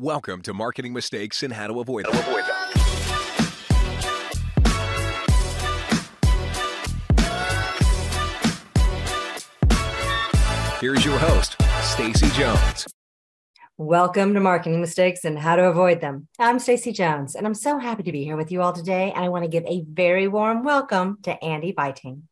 Welcome to Marketing Mistakes and How to Avoid Them. Here's your host, Stacy Jones. Welcome to Marketing Mistakes and How to Avoid Them. I'm Stacy Jones, and I'm so happy to be here with you all today. And I want to give a very warm welcome to Andy Buyting.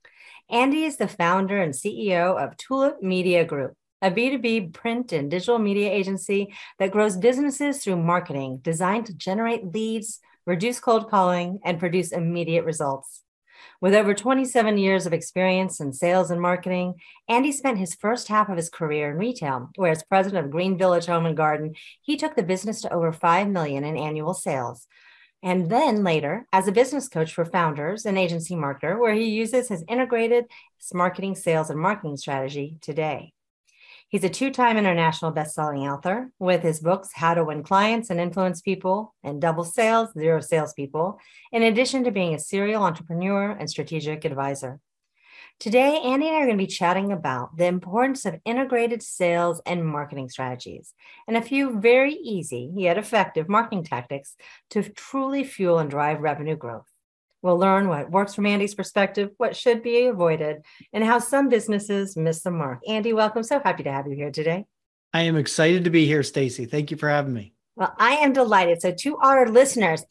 Andy is the founder and CEO of Tulip Media Group, a B2B print and digital media agency that grows businesses through marketing designed to generate leads, reduce cold calling, and produce immediate results. With over 27 years of experience in sales and marketing, Andy spent his first half of his career in retail, where as president of Green Village Home and Garden, he took the business to over 5 million in annual sales. And then later, as a business coach for founders and agency marketer, where he uses his integrated marketing, sales, and marketing strategy today. He's a two time international best-selling author with his books, How to Win Clients and Influence People and Double Sales, Zero Salespeople, in addition to being a serial entrepreneur and strategic advisor. Today, Andy and I are going to be chatting about the importance of integrated sales and marketing strategies and a few very easy yet effective marketing tactics to truly fuel and drive revenue growth. We'll learn what works from Andy's perspective, what should be avoided, and how some businesses miss the mark. Andy, welcome. So happy to have you here today. I am excited to be here, Stacy. Thank you for having me. Well, I am delighted. So, to our listeners,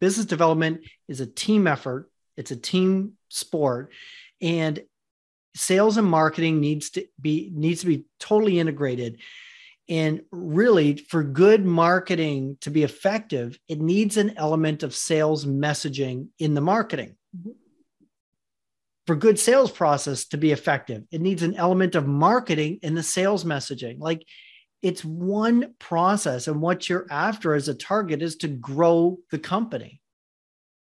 business development is a team effort, it's a team sport. And sales and marketing needs to be needs to be totally integrated. And really for good marketing to be effective it needs an element of sales messaging in the marketing. For good sales process to be effective it needs an element of marketing in the sales messaging. Like it's one process and what you're after as a target is to grow the company.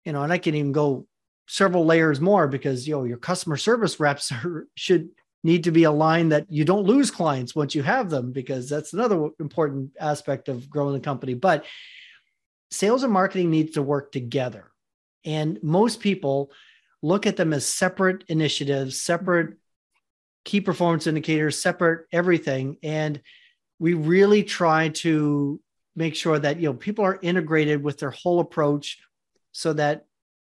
You know and i can even go several layers more because you know your customer service reps are, should need to be aligned that you don't lose clients once you have them because that's another important aspect of growing the company. But sales and marketing needs to work together. And most people look at them as separate initiatives separate key performance indicators separate everything. And we really try to make sure that you know people are integrated with their whole approach so that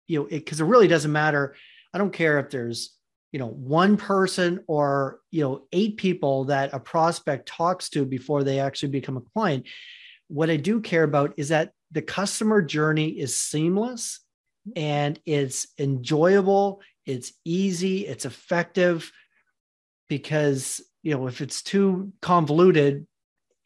you know, because it, it really doesn't matter. I don't care if there's, you know, one person or, you know, eight people that a prospect talks to before they actually become a client. What I do care about is that the customer journey is seamless and it's enjoyable, it's easy, it's effective because, you know, if it's too convoluted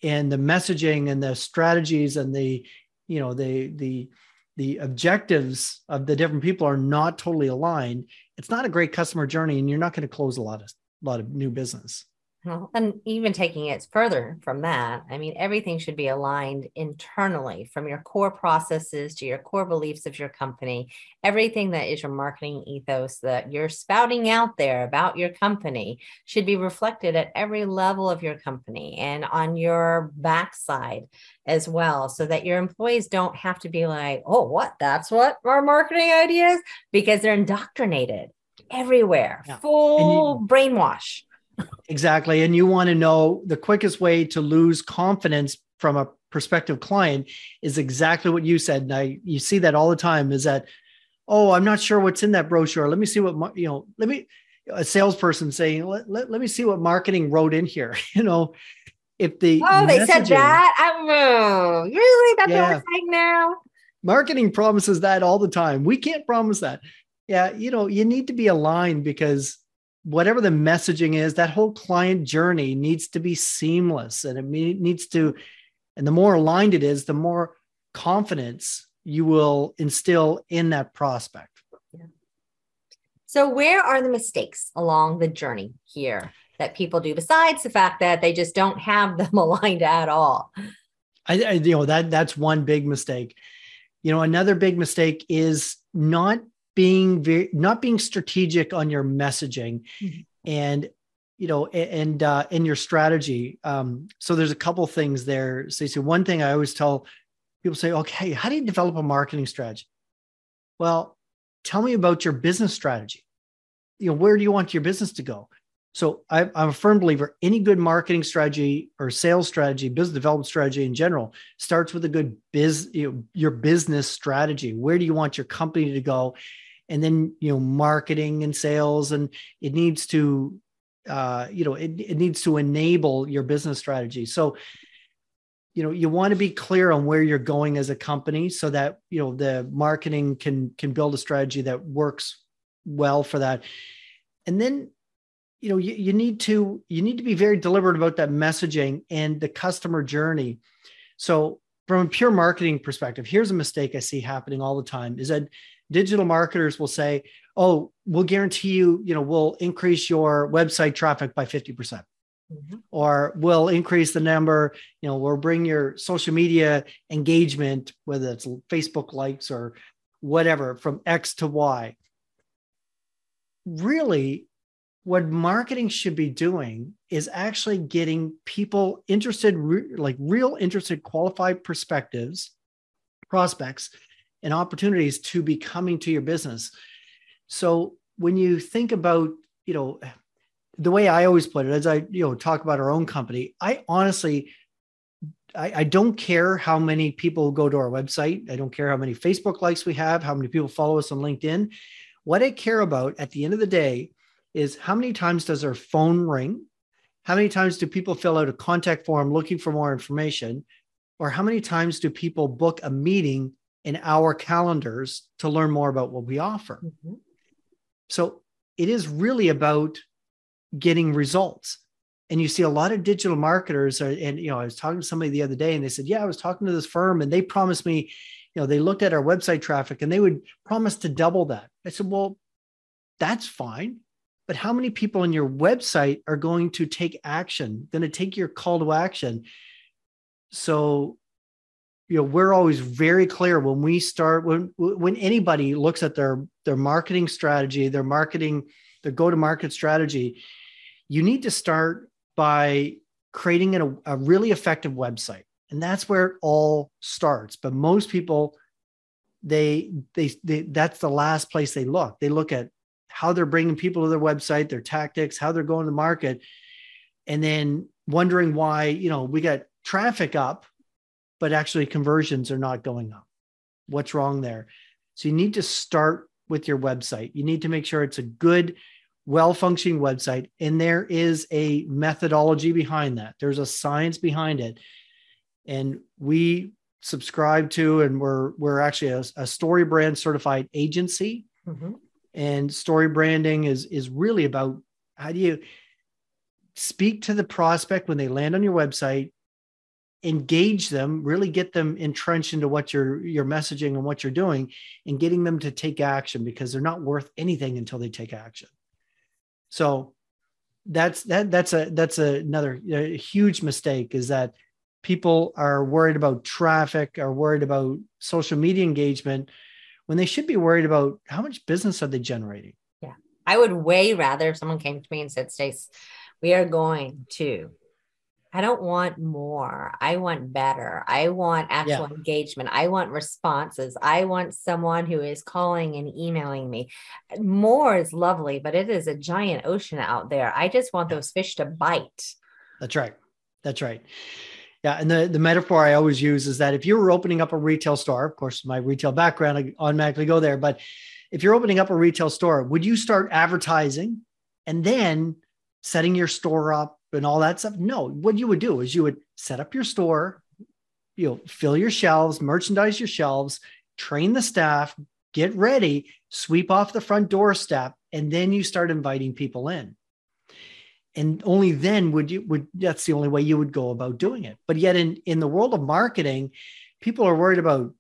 and the messaging and the strategies and the, you know, the, the, the objectives of the different people are not totally aligned, it's not a great customer journey, and you're not going to close a lot of a lot of new business. Well, and even taking it further from that, I mean, everything should be aligned internally from your core processes to your core beliefs of your company. Everything that is your marketing ethos that you're spouting out there about your company should be reflected at every level of your company and on your backside as well, so that your employees don't have to be like, oh, what? That's what our marketing idea is? Because they're indoctrinated everywhere, yeah. full you- brainwash Exactly. And you want to know the quickest way to lose confidence from a prospective client is exactly what you said. And I, you see that all the time is that, oh, I'm not sure what's in that brochure. Let me see what, you know, let me, a salesperson saying, let, let, let me see what marketing wrote in here. You know, if the, oh, they said that. I really? That's yeah. what we're saying now. Marketing promises that all the time. We can't promise that. Yeah. You know, you need to be aligned because whatever the messaging is, that whole client journey needs to be seamless and it needs to, and the more aligned it is, the more confidence you will instill in that prospect. Yeah. So, where are the mistakes along the journey here that people do besides the fact that they just don't have them aligned at all? I, I you know that that's one big mistake. You know, another big mistake is not being very not being strategic on your messaging mm-hmm. and you know and uh in your strategy. Um so there's a couple things there. Stacy. one thing i always tell people say okay how do you develop a marketing strategy? Well tell me about your business strategy. You know where do you want your business to go? So I, am a firm believer any good marketing strategy or sales strategy business development strategy in general starts with a good biz you know, your business strategy. Where do you want your company to go and then you know marketing and sales and it needs to uh, you know it, it needs to enable your business strategy. So you know you want to be clear on where you're going as a company so that you know the marketing can can build a strategy that works well for that. And then you know you, you need to you need to be very deliberate about that messaging and the customer journey. So from a pure marketing perspective here's a mistake i see happening all the time is that digital marketers will say, "Oh, we'll guarantee you, you know, we'll increase your website traffic by 50%." Mm-hmm. Or we'll increase the number, you know, we'll bring your social media engagement, whether it's Facebook likes or whatever, from X to Y. Really, what marketing should be doing is actually getting people interested, like real interested, qualified perspectives, prospects and opportunities to be coming to your business. So when you think about, you know, the way I always put it, as I, you know, talk about our own company, I honestly, I, I don't care how many people go to our website. I don't care how many Facebook likes we have, how many people follow us on LinkedIn. What I care about at the end of the day is how many times does our phone ring? How many times do people fill out a contact form looking for more information? Or how many times do people book a meeting in our calendars to learn more about what we offer. Mm-hmm. So it is really about getting results. And you see a lot of digital marketers, are, and you know, I was talking to somebody the other day, and they said, "Yeah, I was talking to this firm, and they promised me, you know, they looked at our website traffic, and they would promise to double that." I said, "Well, that's fine, but how many people on your website are going to take action, going to take your call to action?" So you know we're always very clear when we start when when anybody looks at their their marketing strategy their marketing their go to market strategy you need to start by creating a, a really effective website. And that's where it all starts. But most people they, they they that's the last place they look. They look at how they're bringing people to their website their tactics how they're going to market and then wondering why you know we got traffic up but actually conversions are not going up. What's wrong there? So you need to start with your website. You need to make sure it's a good, well functioning website. And there is a methodology behind that, there's a science behind it. And we subscribe to, and we're, we're actually a, a StoryBrand certified agency. Mm-hmm. And story branding is, is really about how do you speak to the prospect when they land on your website engage them really get them entrenched into what you're you're messaging and what you're doing and getting them to take action because they're not worth anything until they take action. So that's that that's a that's a, another a huge mistake is that people are worried about traffic are worried about social media engagement when they should be worried about how much business are they generating. Yeah. I would way rather if someone came to me and said stace we are going to I don't want more. I want better. I want actual yeah. engagement. I want responses. I want someone who is calling and emailing me. More is lovely, but it is a giant ocean out there. I just want those fish to bite. That's right. That's right. Yeah. And the, the metaphor I always use is that if you were opening up a retail store, of course, my retail background, I automatically go there. But if you're opening up a retail store, would you start advertising and then setting your store up and all that stuff. No, what you would do is you would set up your store, you know, fill your shelves, merchandise your shelves, train the staff, get ready, sweep off the front doorstep, and then you start inviting people in. And only then would you would that's the only way you would go about doing it. But yet in in the world of marketing, people are worried about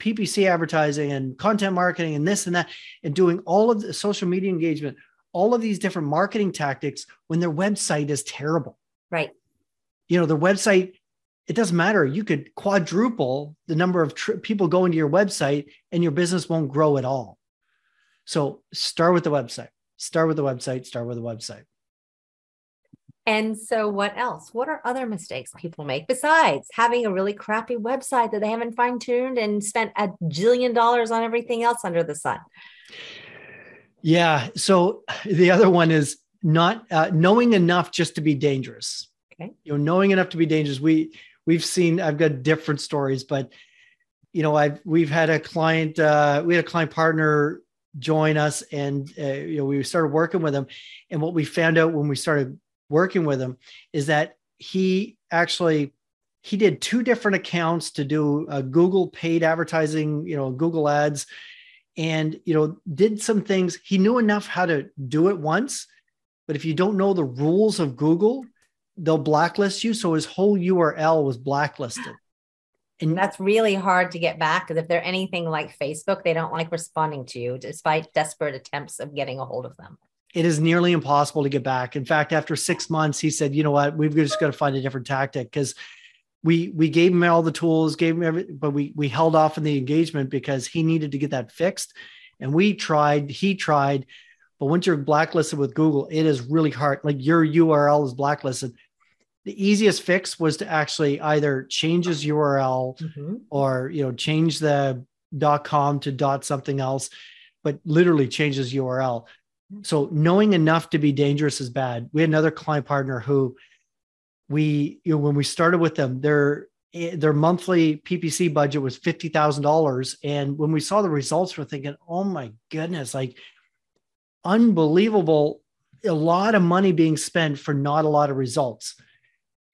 PPC advertising and content marketing and this and that and doing all of the social media engagement all of these different marketing tactics when their website is terrible. Right. You know, their website, it doesn't matter. You could quadruple the number of tr- people going to your website and your business won't grow at all. So start with the website. Start with the website. Start with the website. And so, what else? What are other mistakes people make besides having a really crappy website that they haven't fine tuned and spent a jillion dollars on everything else under the sun? Yeah. So the other one is not uh, knowing enough just to be dangerous. Okay. You know, knowing enough to be dangerous. We we've seen. I've got different stories, but you know, I've we've had a client. Uh, we had a client partner join us, and uh, you know, we started working with him. And what we found out when we started working with him is that he actually he did two different accounts to do a Google paid advertising. You know, Google ads and you know did some things. He knew enough how to do it once but if you don't know the rules of google they'll blacklist you. So his whole url was blacklisted. And that's really hard to get back because if they're anything like facebook they don't like responding to you despite desperate attempts of getting a hold of them. It is nearly impossible to get back. In fact after six months he said you know what? We've just got to find a different tactic. Because we we gave him all the tools, gave him every, but we we held off on the engagement because he needed to get that fixed. And we tried, he tried, but once you're blacklisted with Google, it is really hard. Like your URL is blacklisted. The easiest fix was to actually either change his URL mm-hmm. or you know change the dot .com to dot something else, but literally change his URL. So knowing enough to be dangerous is bad. We had another client partner who we you know when we started with them their their monthly ppc budget was $50000 and when we saw the results we're thinking oh my goodness like unbelievable a lot of money being spent for not a lot of results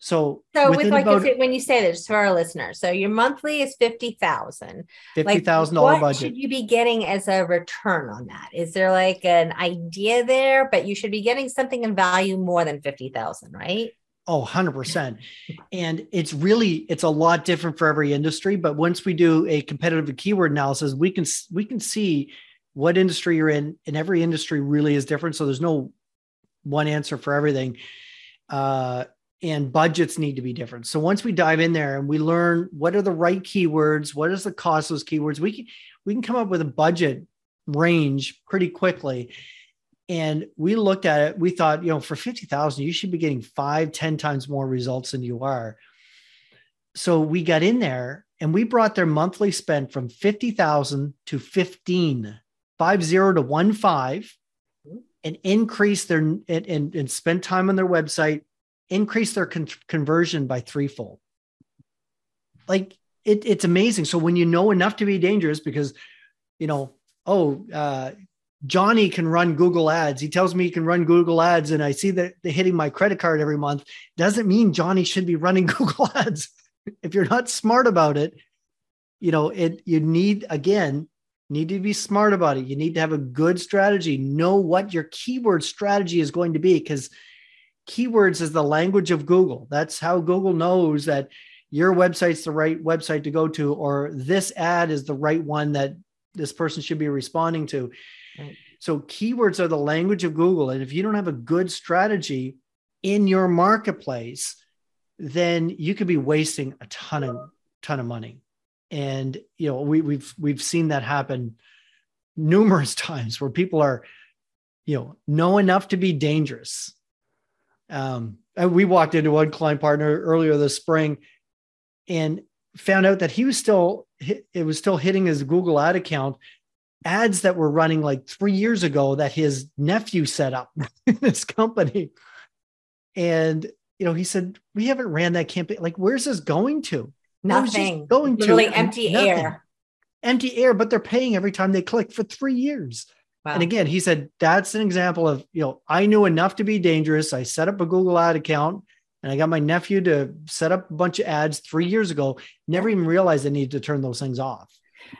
So, So with like about when you say this to our listeners, so your monthly is fifty thousand. fifty thousand dollar what budget. should you be getting as a return on that? Is there like an idea there? But you should be getting something in value more than fifty thousand, right? Oh, 100%. And it's really it's a lot different for every industry, but once we do a competitive keyword analysis, we can we can see what industry you're in and every industry really is different, so there's no one answer for everything. Uh and budgets need to be different. So once we dive in there and we learn what are the right keywords, what is the cost of those keywords, we can we can come up with a budget range pretty quickly and we looked at it we thought you know for 50000 you should be getting five ten times more results than you are. So we got in there and we brought their monthly spend from 50000 to 15 five zero to one five and increase their and, and, and spend time on their website increase their con- conversion by threefold. Like it, it's amazing. So when you know enough to be dangerous because you know oh uh, Johnny can run Google ads. He tells me he can run Google ads, and I see that they're hitting my credit card every month. Doesn't mean Johnny should be running Google ads. if you're not smart about it, you know, it you need again, need to be smart about it. You need to have a good strategy. Know what your keyword strategy is going to be because keywords is the language of Google. That's how Google knows that your website's the right website to go to, or this ad is the right one that this person should be responding to. So keywords are the language of Google. And if you don't have a good strategy in your marketplace, then you could be wasting a ton of ton of money. And you know, we, we've we've seen that happen numerous times where people are, you know, know enough to be dangerous. Um, and we walked into one client partner earlier this spring and found out that he was still it was still hitting his Google ad account ads that were running like three years ago that his nephew set up in his company. And you know, he said, We haven't ran that campaign. Like, where's this going to? Nothing. going to Literally empty Nothing. air. Empty air, but they're paying every time they click for three years. Wow. And again, he said that's an example of, you know, I knew enough to be dangerous. I set up a Google ad account and I got my nephew to set up a bunch of ads three years ago. Never even realized I needed to turn those things off.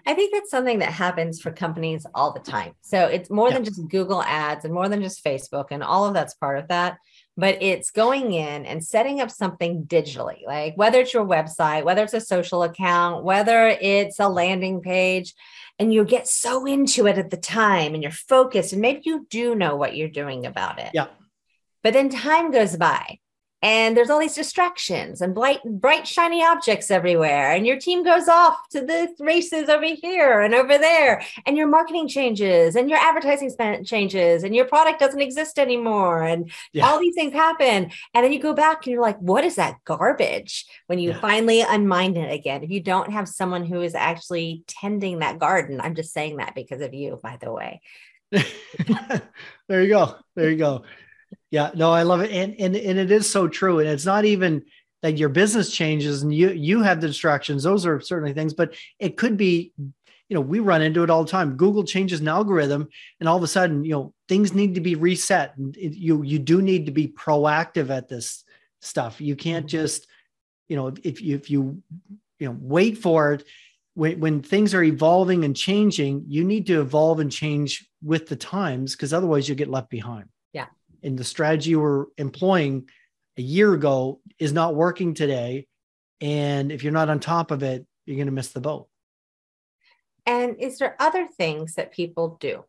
I think that's something that happens for companies all the time. So it's more than just Google ads and more than just Facebook, and all of that's part of that. But it's going in and setting up something digitally, like whether it's your website, whether it's a social account, whether it's a landing page, and you get so into it at the time and you're focused, and maybe you do know what you're doing about it. Yeah. But then time goes by and there's all these distractions and bright, bright, shiny objects everywhere. And your team goes off to the races over here and over there. And your marketing changes and your advertising spend changes and your product doesn't exist anymore. And Yeah. all these things happen. And then you go back and you're like, what is that garbage? When you Yeah. finally unmind it again. If you don't have someone who is actually tending that garden, I'm just saying that because of you, by the way. there you go. There you go. Yeah, no, I love it. And, and and it is so true. And it's not even that your business changes and you you have the distractions. Those are certainly things, but it could be, you know, we run into it all the time. Google changes an algorithm and all of a sudden, you know, things need to be reset. And it, you you do need to be proactive at this stuff. You can't mm-hmm. just, you know, if you if you you know wait for it when, when things are evolving and changing, you need to evolve and change with the times because otherwise you get left behind. And the strategy you were employing a year ago is not working today. And if you're not on top of it, you're going to miss the boat. And is there other things that people do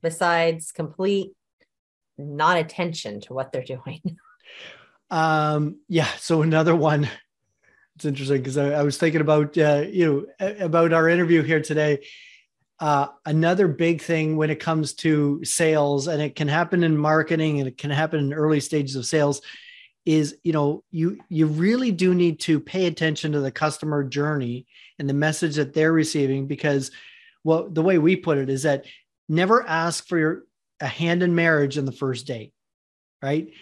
besides complete non attention to what they're doing? Um, yeah. So another one, it's interesting because I, I was thinking about, uh, you know, about our interview here today. Uh, another big thing when it comes to sales, and it can happen in marketing and it can happen in early stages of sales, is you know you you really do need to pay attention to the customer journey and the message that they're receiving because well the way we put it is that never ask for your a hand in marriage in the first date right?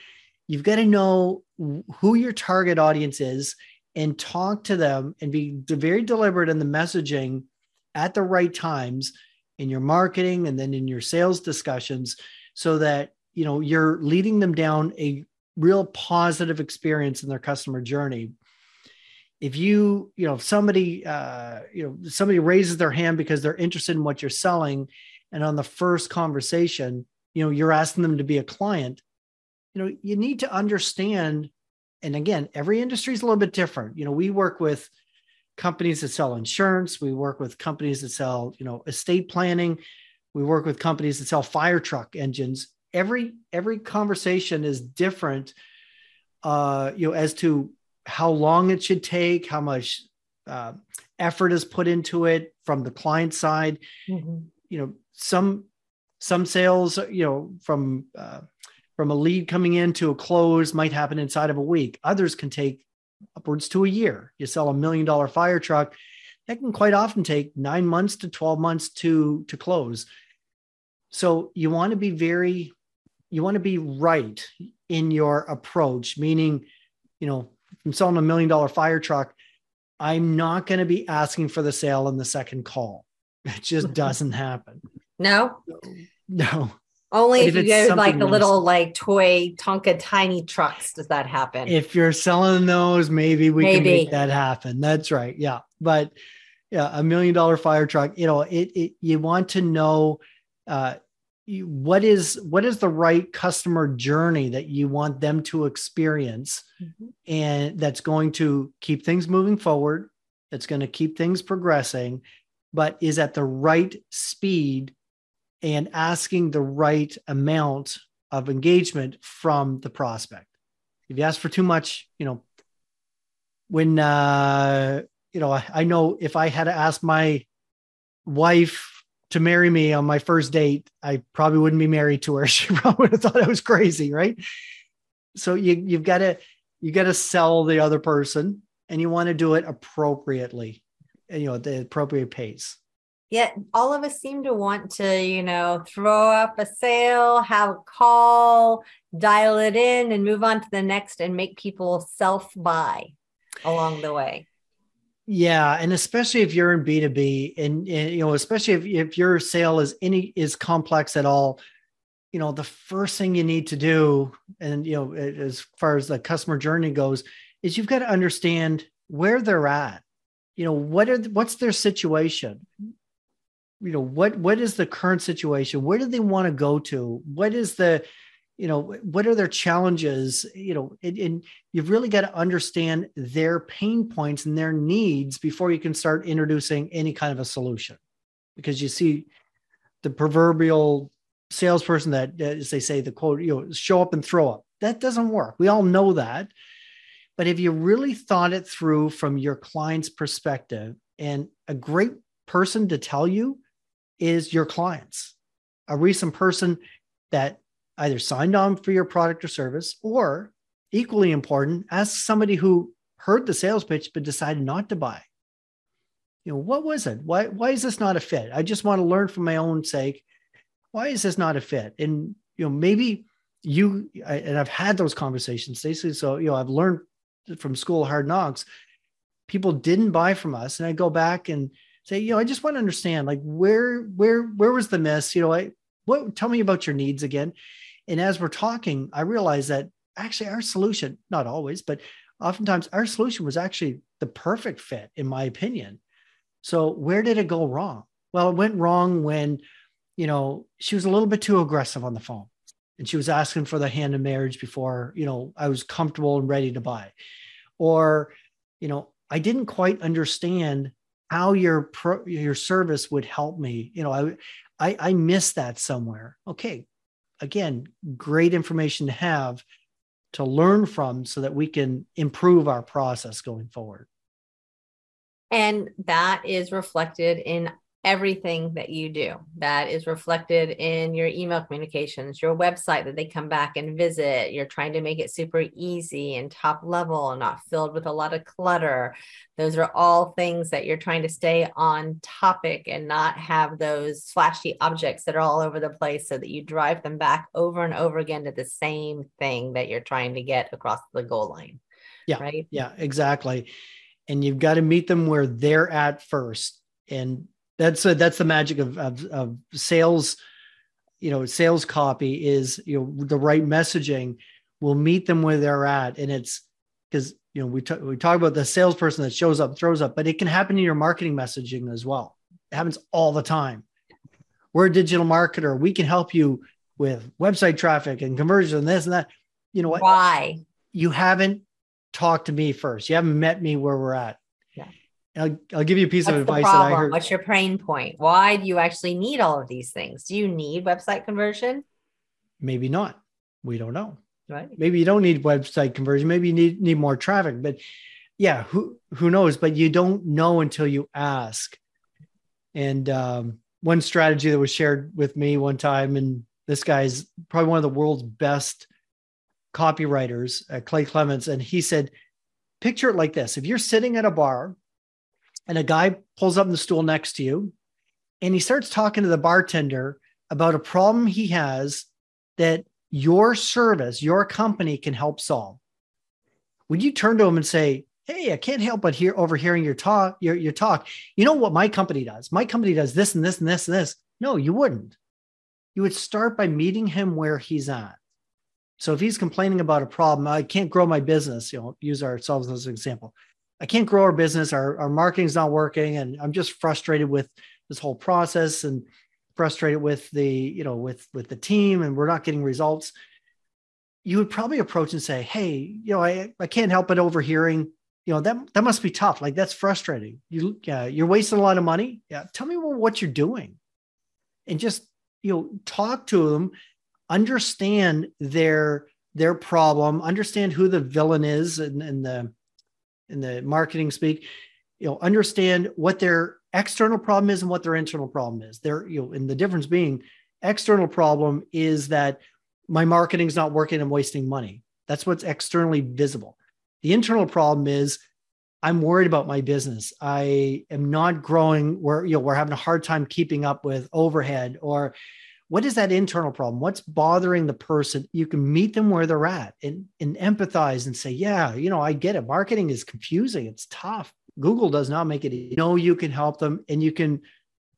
You've got to know who your target audience is and talk to them and be very deliberate in the messaging at the right times in your marketing and then in your sales discussions so that you know you're leading them down a real positive experience in their customer journey. If you you know if somebody uh, you know somebody raises their hand because they're interested in what you're selling and on the first conversation you know you're asking them to be a client you know you need to understand and again every industry is a little bit different. You know we work with companies that sell insurance. We work with companies that sell you know estate planning. We work with companies that sell fire truck engines. Every every conversation is different uh you know as to how long it should take how much uh, effort is put into it from the client side. Mm-hmm. you know some some sales you know from uh, from a lead coming in to a close might happen inside of a week. Others can take upwards to a year. You sell a million dollar fire truck that can quite often take nine months to 12 months to to close. So you want to be very you want to be right in your approach meaning you know i'm selling a million dollar fire truck i'm not going to be asking for the sale in the second call. It just doesn't happen. No? No only if, if you go like the little like toy Tonka tiny trucks does that happen. If you're selling those, maybe we maybe. can make that happen. That's right. Yeah. But yeah, a million dollar fire truck, you know, it, it you want to know uh, what is what is the right customer journey that you want them to experience mm-hmm. and that's going to keep things moving forward that's going to keep things progressing but is at the right speed and asking the right amount of engagement from the prospect if you ask for too much you know when uh you know I, I know if i had to ask my wife to marry me on my first date, I probably wouldn't be married to her. She probably would have thought I was crazy, right? So you you've got to you got to sell the other person, and you want to do it appropriately, you know, at the appropriate pace. Yet all of us seem to want to, you know, throw up a sale, have a call, dial it in, and move on to the next, and make people self buy along the way. Yeah, and especially if you're in B two B, and you know, especially if if your sale is any is complex at all, you know, the first thing you need to do, and you know, as far as the customer journey goes, is you've got to understand where they're at. You know, what are what's their situation? You know, what what is the current situation? Where do they want to go to? What is the you know what are their challenges? You know and, and, you've really got to understand their pain points and their needs before you can start introducing any kind of a solution. Because you see the proverbial salesperson that as they say the quote you know show up and throw up. That doesn't work. We all know that. But if you really thought it through from your client's perspective and a great person to tell you is your clients a recent person that either signed on for your product or service, or equally important, ask somebody who heard the sales pitch but decided not to buy. You know, what was it? Why, why is this not a fit? I just want to learn for my own sake. Why is this not a fit? And, you know, maybe you, and I've had those conversations, Stacy. So, you know, I've learned from school hard knocks, people didn't buy from us. And I go back and say, you know, I just want to understand like where, where, where was the miss? You know, I, what, tell me about your needs again. And as we're talking, I realized that actually our solution, not always, but oftentimes our solution was actually the perfect fit, in my opinion. So where did it go wrong? Well, it went wrong when, you know, she was a little bit too aggressive on the phone and she was asking for the hand in marriage before, you know, I was comfortable and ready to buy. Or, you know, I didn't quite understand how your pro, your service would help me. You know, I I, I missed that somewhere. Okay, again, great information to have to learn from so that we can improve our process going forward. And that is reflected in everything that you do. That is reflected in your email communications, your website that they come back and visit. You're trying to make it super easy and top level and not filled with a lot of clutter. Those are all things that you're trying to stay on topic and not have those flashy objects that are all over the place so that you drive them back over and over again to the same thing that you're trying to get across the goal line. Yeah. Right. Yeah, exactly. And you've got to meet them where they're at first. And that's a, that's the magic of, of, of sales you know sales copy is you know the right messaging we'll meet them where they're at. And it's because you know we talk we talk about the salesperson that shows up, throws up, but it can happen in your marketing messaging as well. It happens all the time. We're a digital marketer. We can help you with website traffic and conversion and this and that. You know what? Why? You haven't talked to me first. You haven't met me where we're at. I'll, I'll give you a piece What's of advice that I heard. What's your pain point? Why do you actually need all of these things? Do you need website conversion? Maybe not. We don't know. Right. Maybe you don't need website conversion. Maybe you need, need more traffic, but yeah, who, who knows? But you don't know until you ask. And um, one strategy that was shared with me one time, and this guy's probably one of the world's best copywriters, uh, Clay Clements, and he said, picture it like this: if you're sitting at a bar, and a guy pulls up in the stool next to you, and he starts talking to the bartender about a problem he has that your service, your company can help solve. Would you turn to him and say, Hey, I can't help but hear overhearing your talk, your, your talk. You know what my company does? My company does this and this and this and this. No, you wouldn't. You would start by meeting him where he's at. So if he's complaining about a problem, I can't grow my business, you know, use ourselves as an example. I can't grow our business, our, our marketing's not working, and I'm just frustrated with this whole process and frustrated with the, you know, with with the team and we're not getting results. You would probably approach and say, Hey, you know, I, I can't help but overhearing. You know that that must be tough. Like that's frustrating. You yeah you're wasting a lot of money. Yeah tell me what you're doing. And just you know talk to them understand their their problem understand who the villain is and, in the in the marketing speak you know understand what their external problem is and what their internal problem is. There you know and the difference being external problem is that my marketing's not working i'm wasting money. That's what's externally visible. The internal problem is I'm worried about my business. I am not growing where you know we're having a hard time keeping up with overhead or what is that internal problem? What's bothering the person? You can meet them where they're at and, and empathize and say, yeah, you know, I get it. Marketing is confusing. It's tough. Google does not make it. You know, you can help them and you can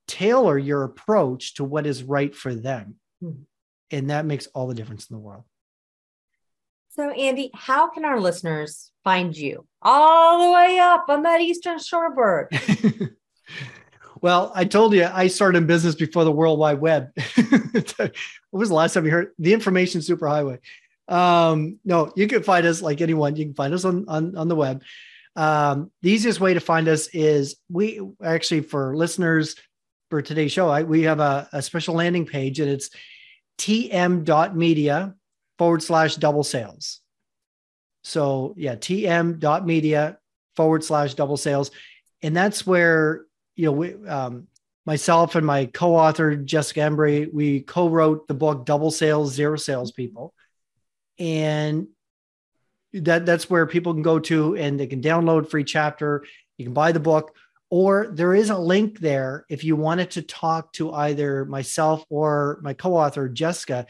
tailor your approach to what is right for them. Hmm. And that makes all the difference in the world. So, Andy, how can our listeners find you all the way up on that Eastern Shorebird? well, I told you I started in business before the World Wide Web. what was the last time you heard the information superhighway? Um, no, you can find us like anyone. You can find us on on, on the web. Um, the easiest way to find us is we actually for listeners for today's show, I, we have a, a special landing page and it's tm.media forward slash double sales. So yeah, tm.media forward slash double sales. And that's where, you know, we, um, myself and my co-author, Jessica Embry, we co-wrote the book Double Sales, Zero Salespeople. And that that's where people can go to and they can download free chapter. You can buy the book, or there is a link there if you wanted to talk to either myself or my co-author, Jessica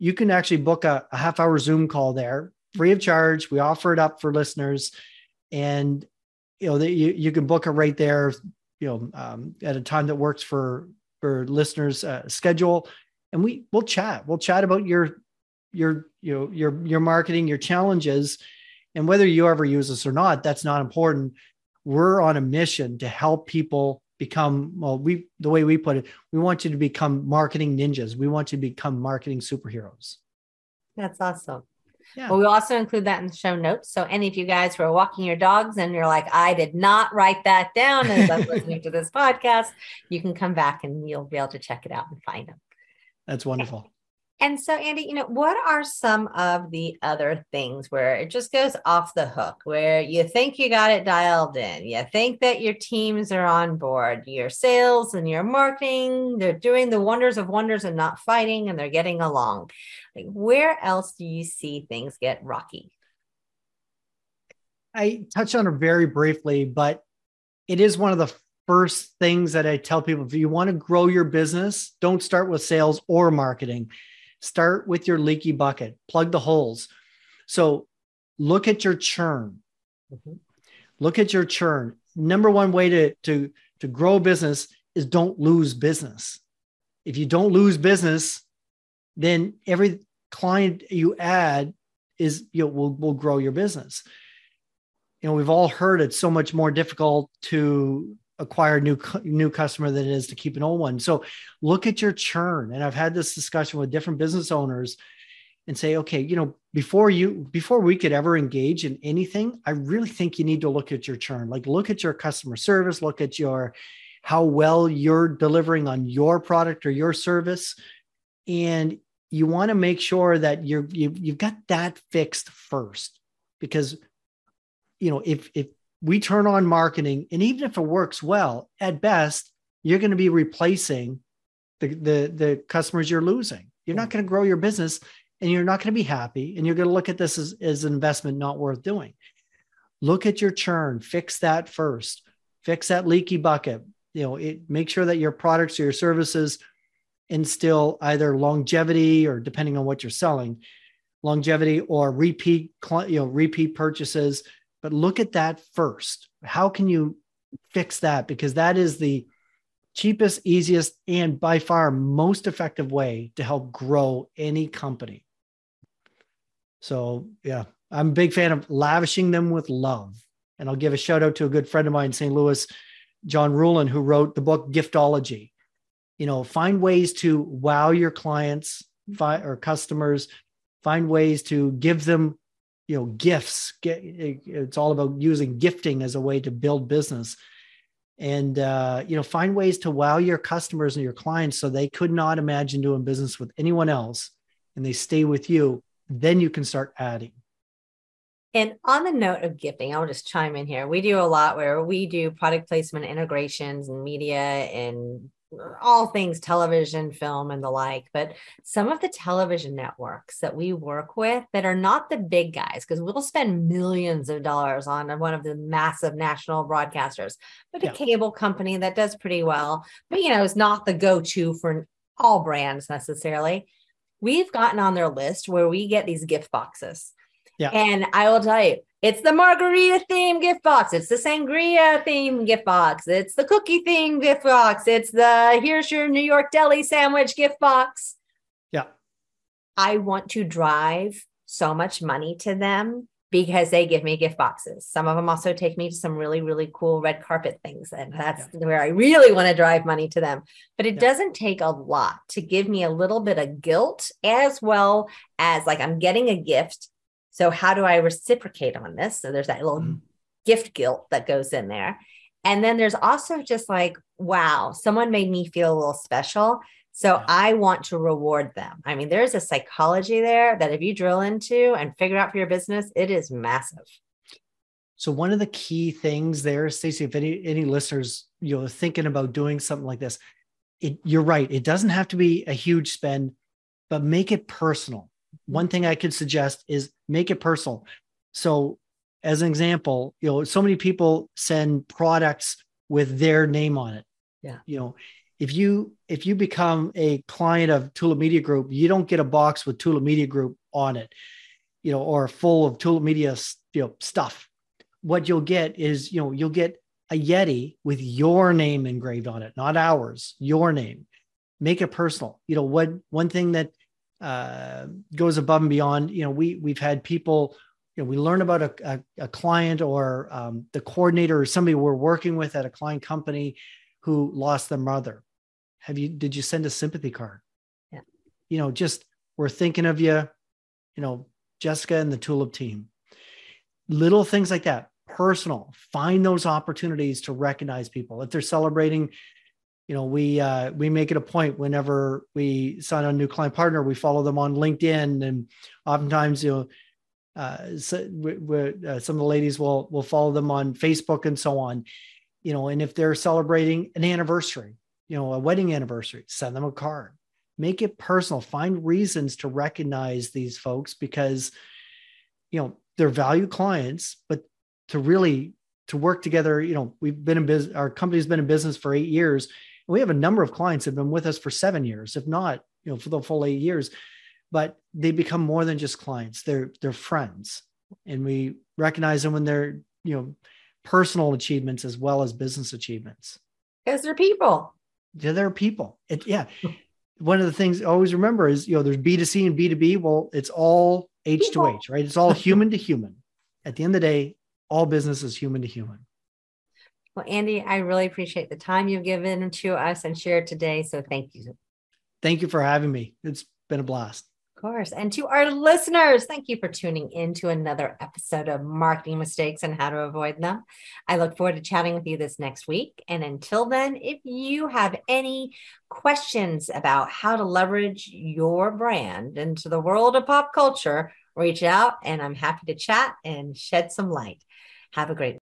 you can actually book a, a half hour Zoom call there free of charge. We offer it up for listeners and you know, that you, you can book it right there, you know, um, at a time that works for, for listeners uh, schedule. And we we'll chat, we'll chat about your, your, you know, your, your marketing, your challenges. And whether you ever use us or not, that's not important. We're on a mission to help people become well we the way we put it we want you to become marketing ninjas. We want you to become marketing superheroes. That's awesome yeah. Well, we'll also include that in the show notes. So, any of you guys who are walking your dogs and you're like, I did not write that down as I'm listening to this podcast, you can come back and you'll be able to check it out and find them. That's wonderful. And so, Andy, you know, what are some of the other things where it just goes off the hook, where you think you got it dialed in, you think that your teams are on board, your sales and your marketing, they're doing the wonders of wonders and not fighting and they're getting along? Like, where else do you see things get rocky? I touched on it very briefly, but it is one of the first things that I tell people if you want to grow your business, don't start with sales or marketing Start with your leaky bucket, plug the holes. So look at your churn. Mm-hmm. Look at your churn. Number one way to, to, to grow business is don't lose business. If you don't lose business, then every client you add is you know will will grow your business you know we've all heard it's so much more difficult to acquire new new customer than it is to keep an old one. So look at your churn. And i've had this discussion with different business owners and say okay you know before you before we could ever engage in anything i really think you need to look at your churn. Like look at your customer service. Look at your how well you're delivering on your product or your service. And you want to make sure that you're you, you've got that fixed first because you know if if we turn on marketing and even if it works well at best you're going to be replacing the the, the customers you're losing. You're not going to grow your business and you're not going to be happy and you're going to look at this as, as an investment not worth doing. Look at your churn. Fix that first. Fix that leaky bucket. You know it make sure that your products or your services instill either longevity or depending on what you're selling longevity or repeat you know repeat purchases but look at that first. How can you fix that? Because that is the cheapest easiest and by far most effective way to help grow any company. So yeah i'm a big fan of lavishing them with love. And i'll give a shout out to a good friend of mine in st louis john ruhlin who wrote the book giftology. You know find ways to wow your clients or customers. Find ways to give them you know gifts it's all about using gifting as a way to build business and uh, you know find ways to wow your customers and your clients so they could not imagine doing business with anyone else and they stay with you then you can start adding and on the note of gifting, I'll just chime in here. We do a lot where we do product placement integrations and media and Uh, all things television, film, and the like. But some of the television networks that we work with that are not the big guys, because we'll spend millions of dollars on one of the massive national broadcasters, but yeah. a cable company that does pretty well, but you know, is not the go to for all brands necessarily. We've gotten on their list where we get these gift boxes. Yeah. And I will tell you, it's the margarita theme gift box. It's the sangria theme gift box. It's the cookie theme gift box. It's the here's your New York deli sandwich gift box. Yeah. I want to drive so much money to them because they give me gift boxes. Some of them also take me to some really, really cool red carpet things. And that's yeah. where I really want to drive money to them. But it yeah. doesn't take a lot to give me a little bit of guilt as well as like I'm getting a gift so, how do I reciprocate on this? So, there's that little mm-hmm. gift guilt that goes in there. And then there's also just like, wow, someone made me feel a little special. So yeah. I want to reward them. I mean, there's a psychology there that if you drill into and figure out for your business, it is massive. So one of the key things there, Stacy, if any any listeners you know thinking about doing something like this, it, you're right. It doesn't have to be a huge spend, but make it personal one thing I could suggest is make it personal. So, as an example, you know, so many people send products with their name on it. Yeah. You know, if you if you become a client of Tulip Media Group, you don't get a box with Tulip Media Group on it, you know, or full of Tulip Media, you know, stuff. What you'll get is, you know, you'll get a Yeti with your name engraved on it, not ours, your name. Make it personal. You know, what one thing that uh, goes above and beyond. You know, we we've had people. You know, we learn about a, a, a client or um, the coordinator or somebody we're working with at a client company who lost their mother. Have you? Did you send a sympathy card? Yeah. You know, just we're thinking of you. You know, Jessica and the Tulip team. Little things like that personal find those opportunities to recognize people if they're celebrating you know we uh, we make it a point whenever we sign a new client partner we follow them on linkedin and oftentimes you know uh, so we, uh, some of the ladies will will follow them on facebook and so on. You know and if they're celebrating an anniversary you know a wedding anniversary send them a card. Make it personal. Find reasons to recognize these folks because you know they're value clients but to really to work together you know we've been in business our company's been in business for eight years we have a number of clients that have been with us for seven years, if not, you know, for the full eight years. But they become more than just clients; they're they're friends, and we recognize them when they're you know personal achievements as well as business achievements. Because they're people. Yeah, they're people. It, yeah. One of the things I always remember is you know there's B2C and B2B. Well, it's all H to H, right? It's all human to human. At the end of the day, all business is human to human. Well, Andy, I really appreciate the time you've given to us and shared today. So thank you. Thank you for having me. It's been a blast. Of course. And to our listeners, thank you for tuning in to another episode of Marketing Mistakes and How to Avoid Them. I look forward to chatting with you this next week. And until then, if you have any questions about how to leverage your brand into the world of pop culture, reach out and I'm happy to chat and shed some light. Have a great